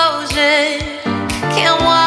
closer. Can't walk.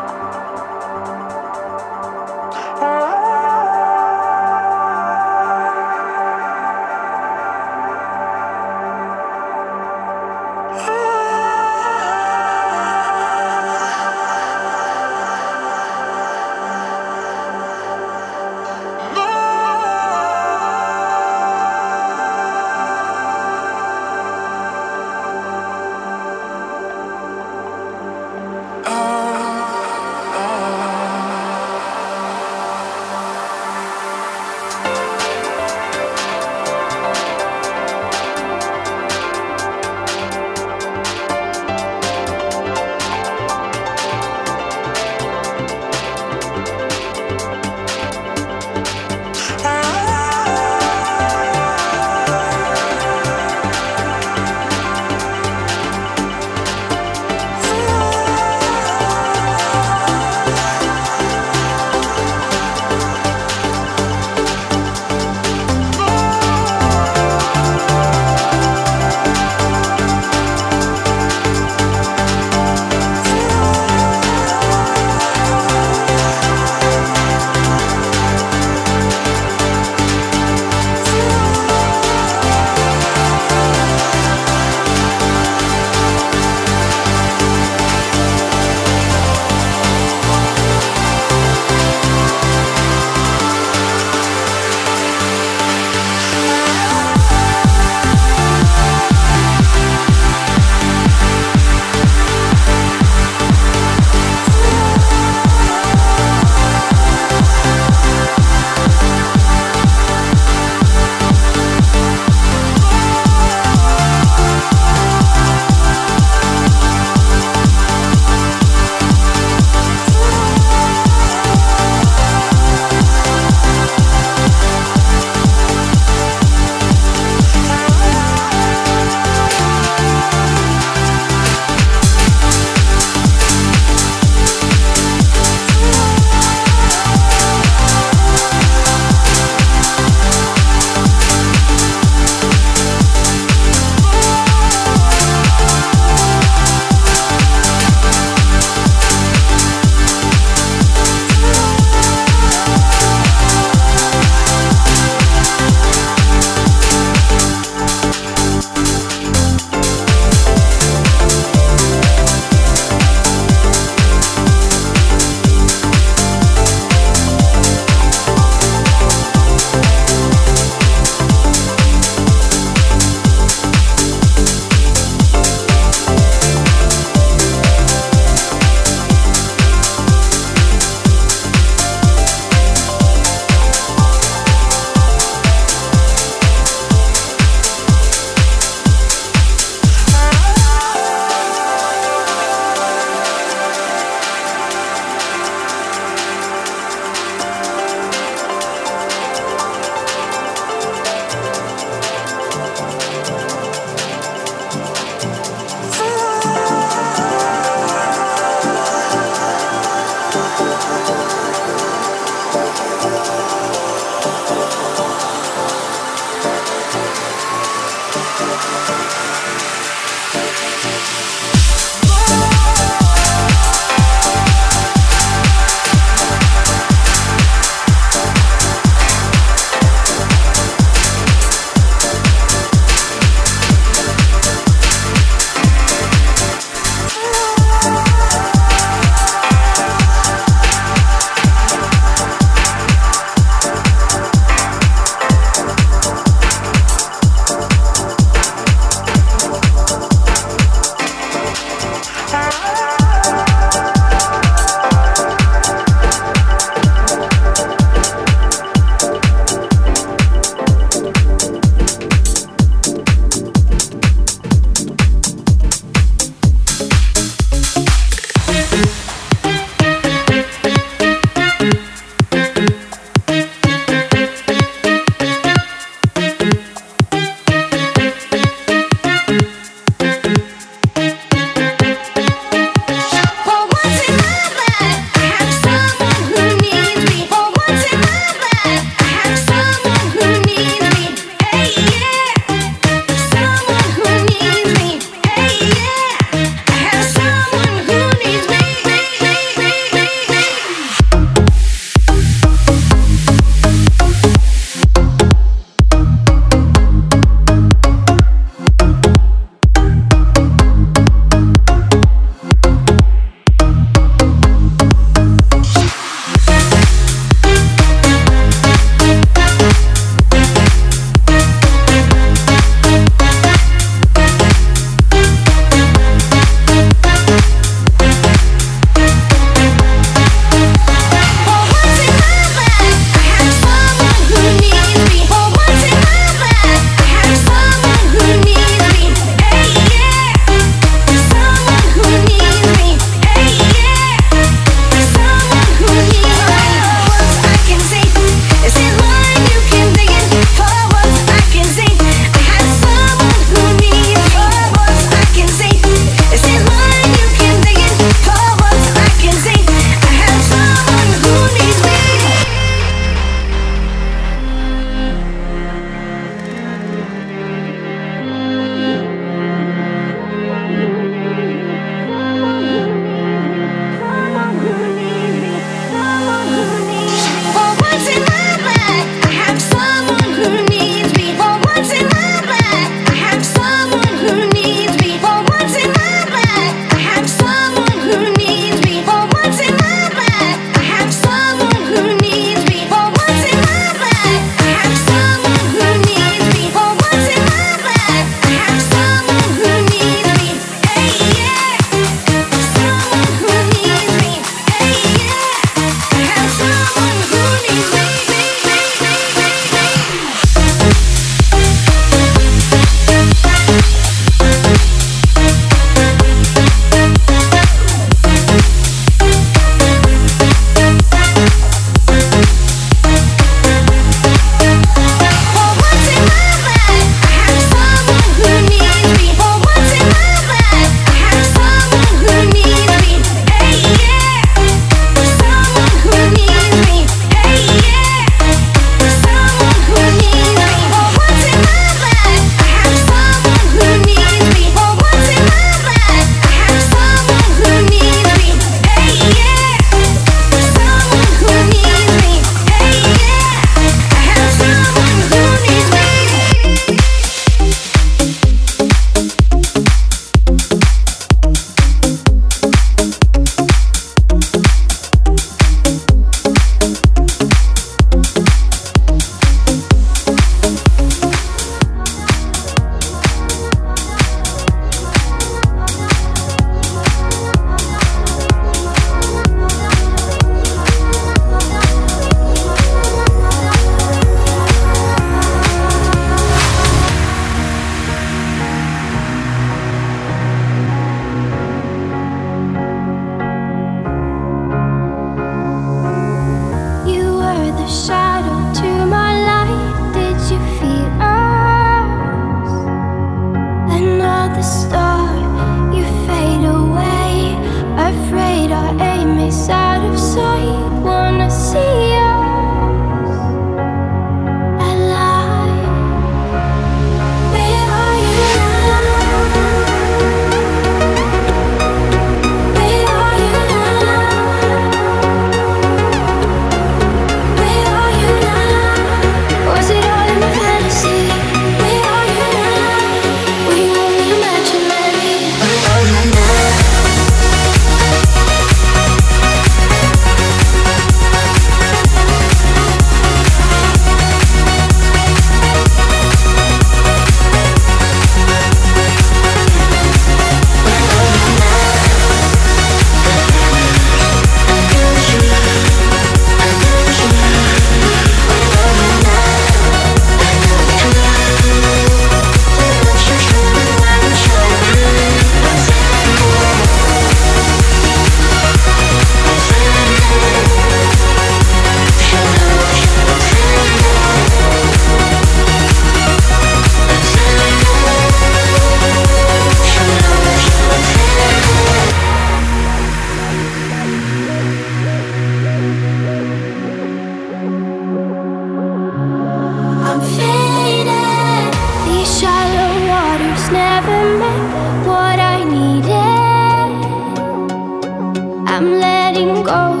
I'm letting go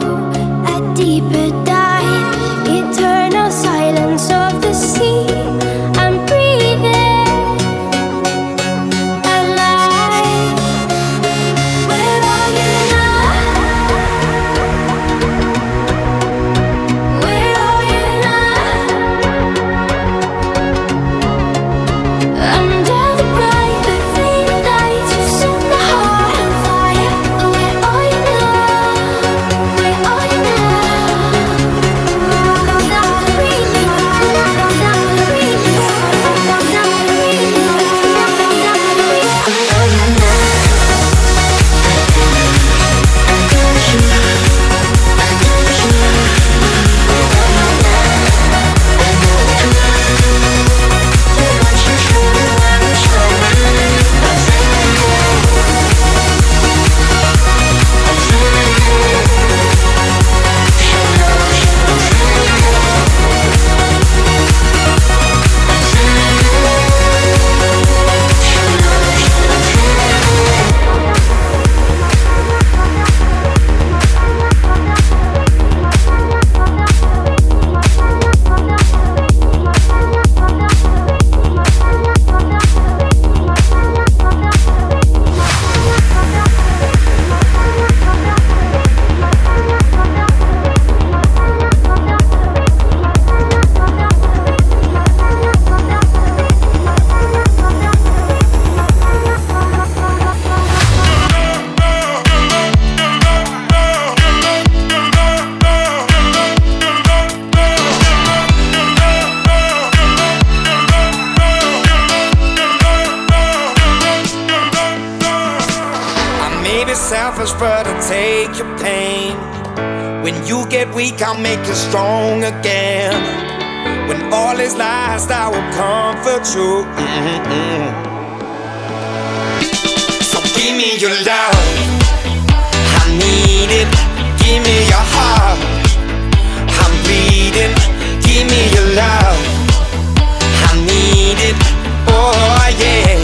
a deeper dive. Selfish, but I take your pain. When you get weak, I'll make you strong again. When all is lost, I will comfort you. Mm-hmm. So give me your love, I need it. Give me your heart, I'm bleeding. Give me your love, I need it. Oh yeah,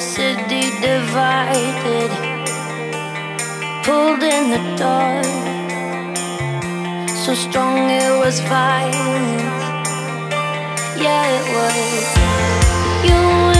city divided, pulled in the dark. So strong it was violent. Yeah, it was. You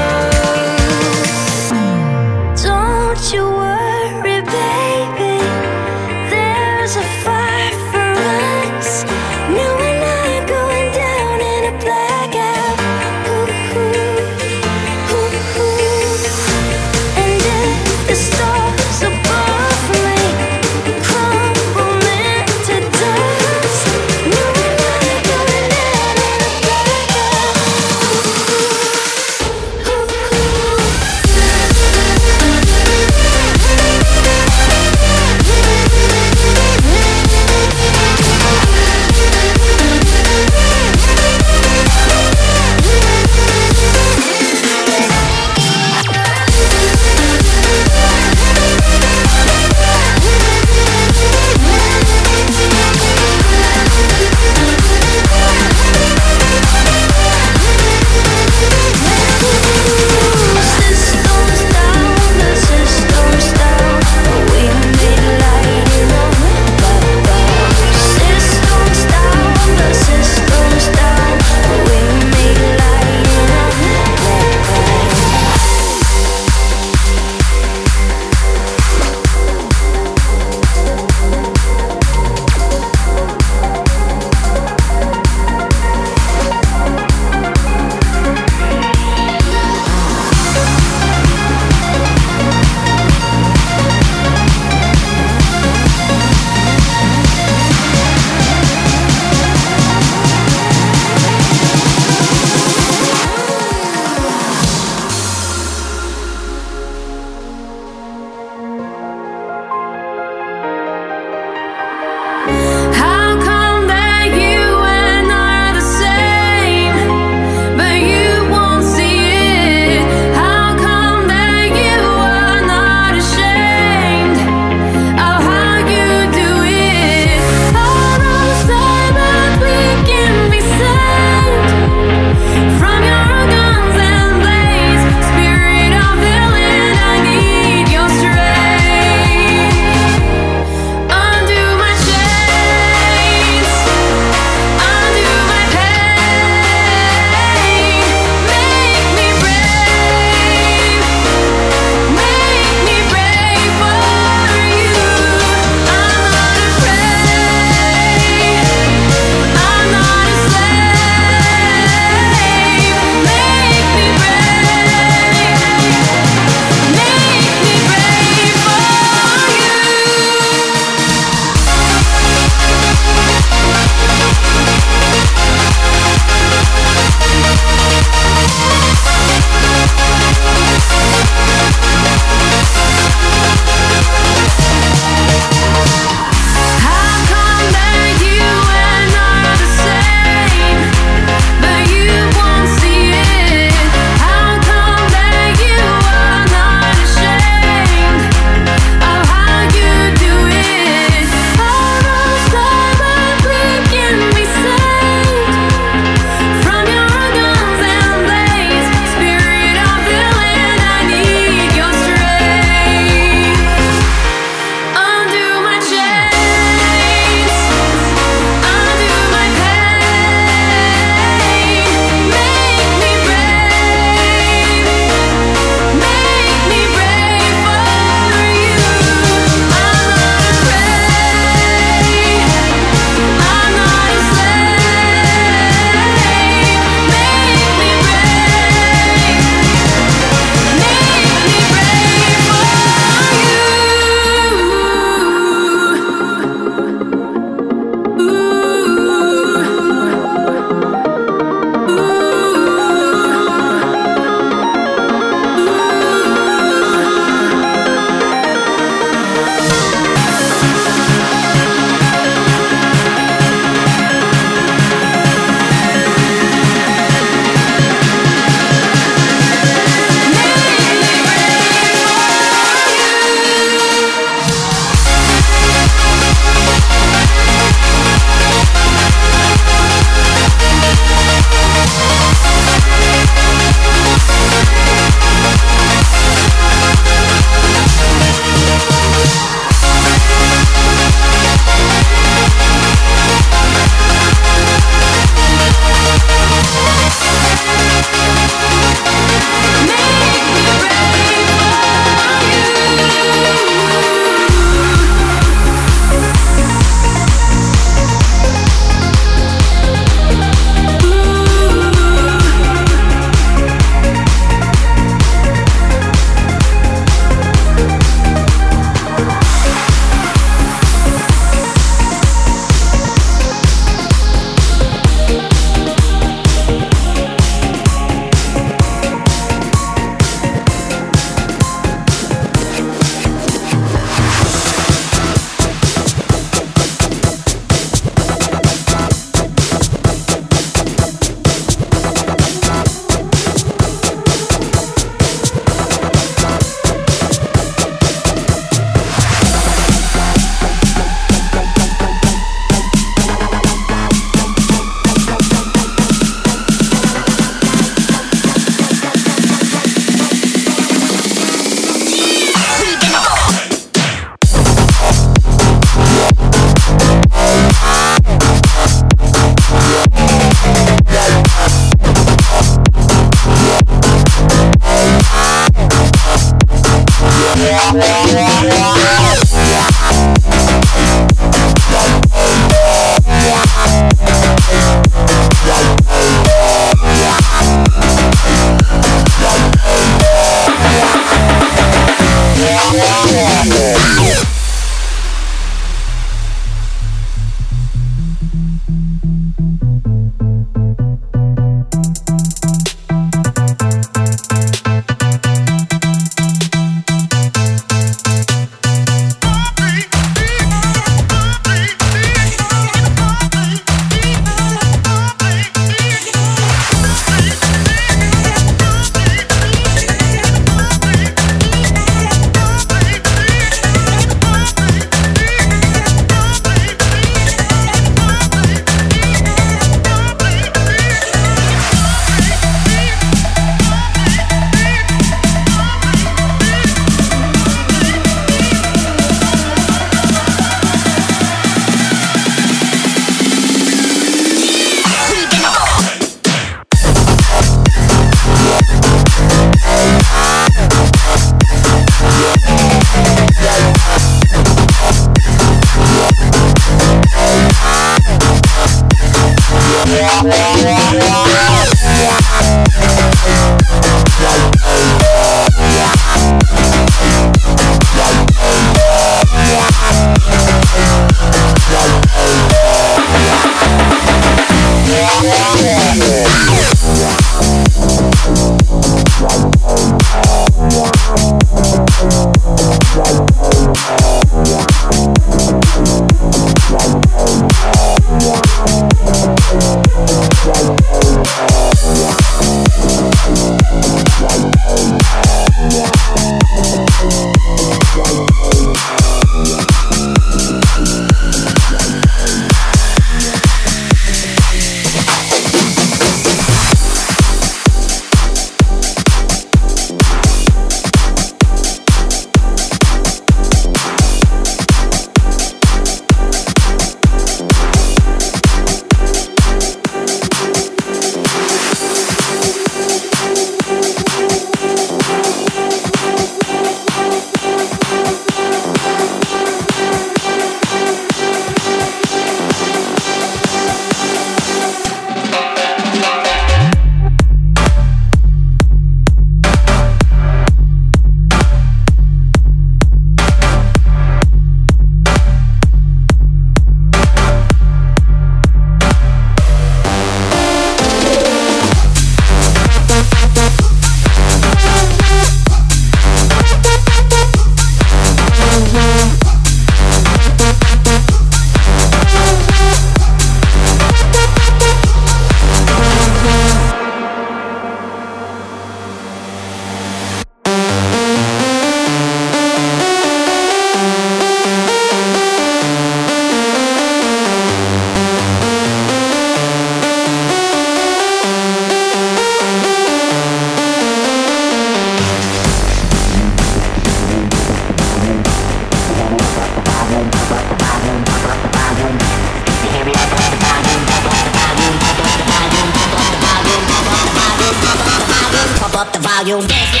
You're dance.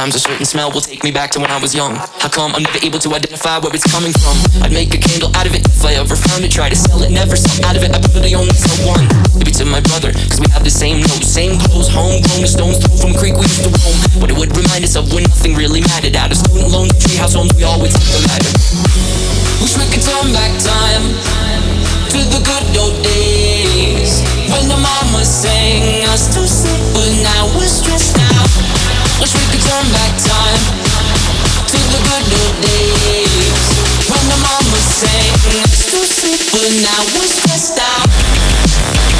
Sometimes a certain smell will take me back to when I was young. How come I'm never able to identify where it's coming from? I'd make a candle out of it if I ever found it. Try to sell it, never sell out of it. I probably only sell one. Maybe to my brother, cause we have the same nose, same clothes, homegrown, stone's throw from a creek we used to roam. What it would remind us of when nothing really mattered. Out of student loans, treehouse homes, we always took the ladder. Wish we could turn back time to the good old days when the mama sang us to sleep, but now we're stressed. Wish we could turn back time to the good old days when the mama sang us to sleep, but now we're stressed out.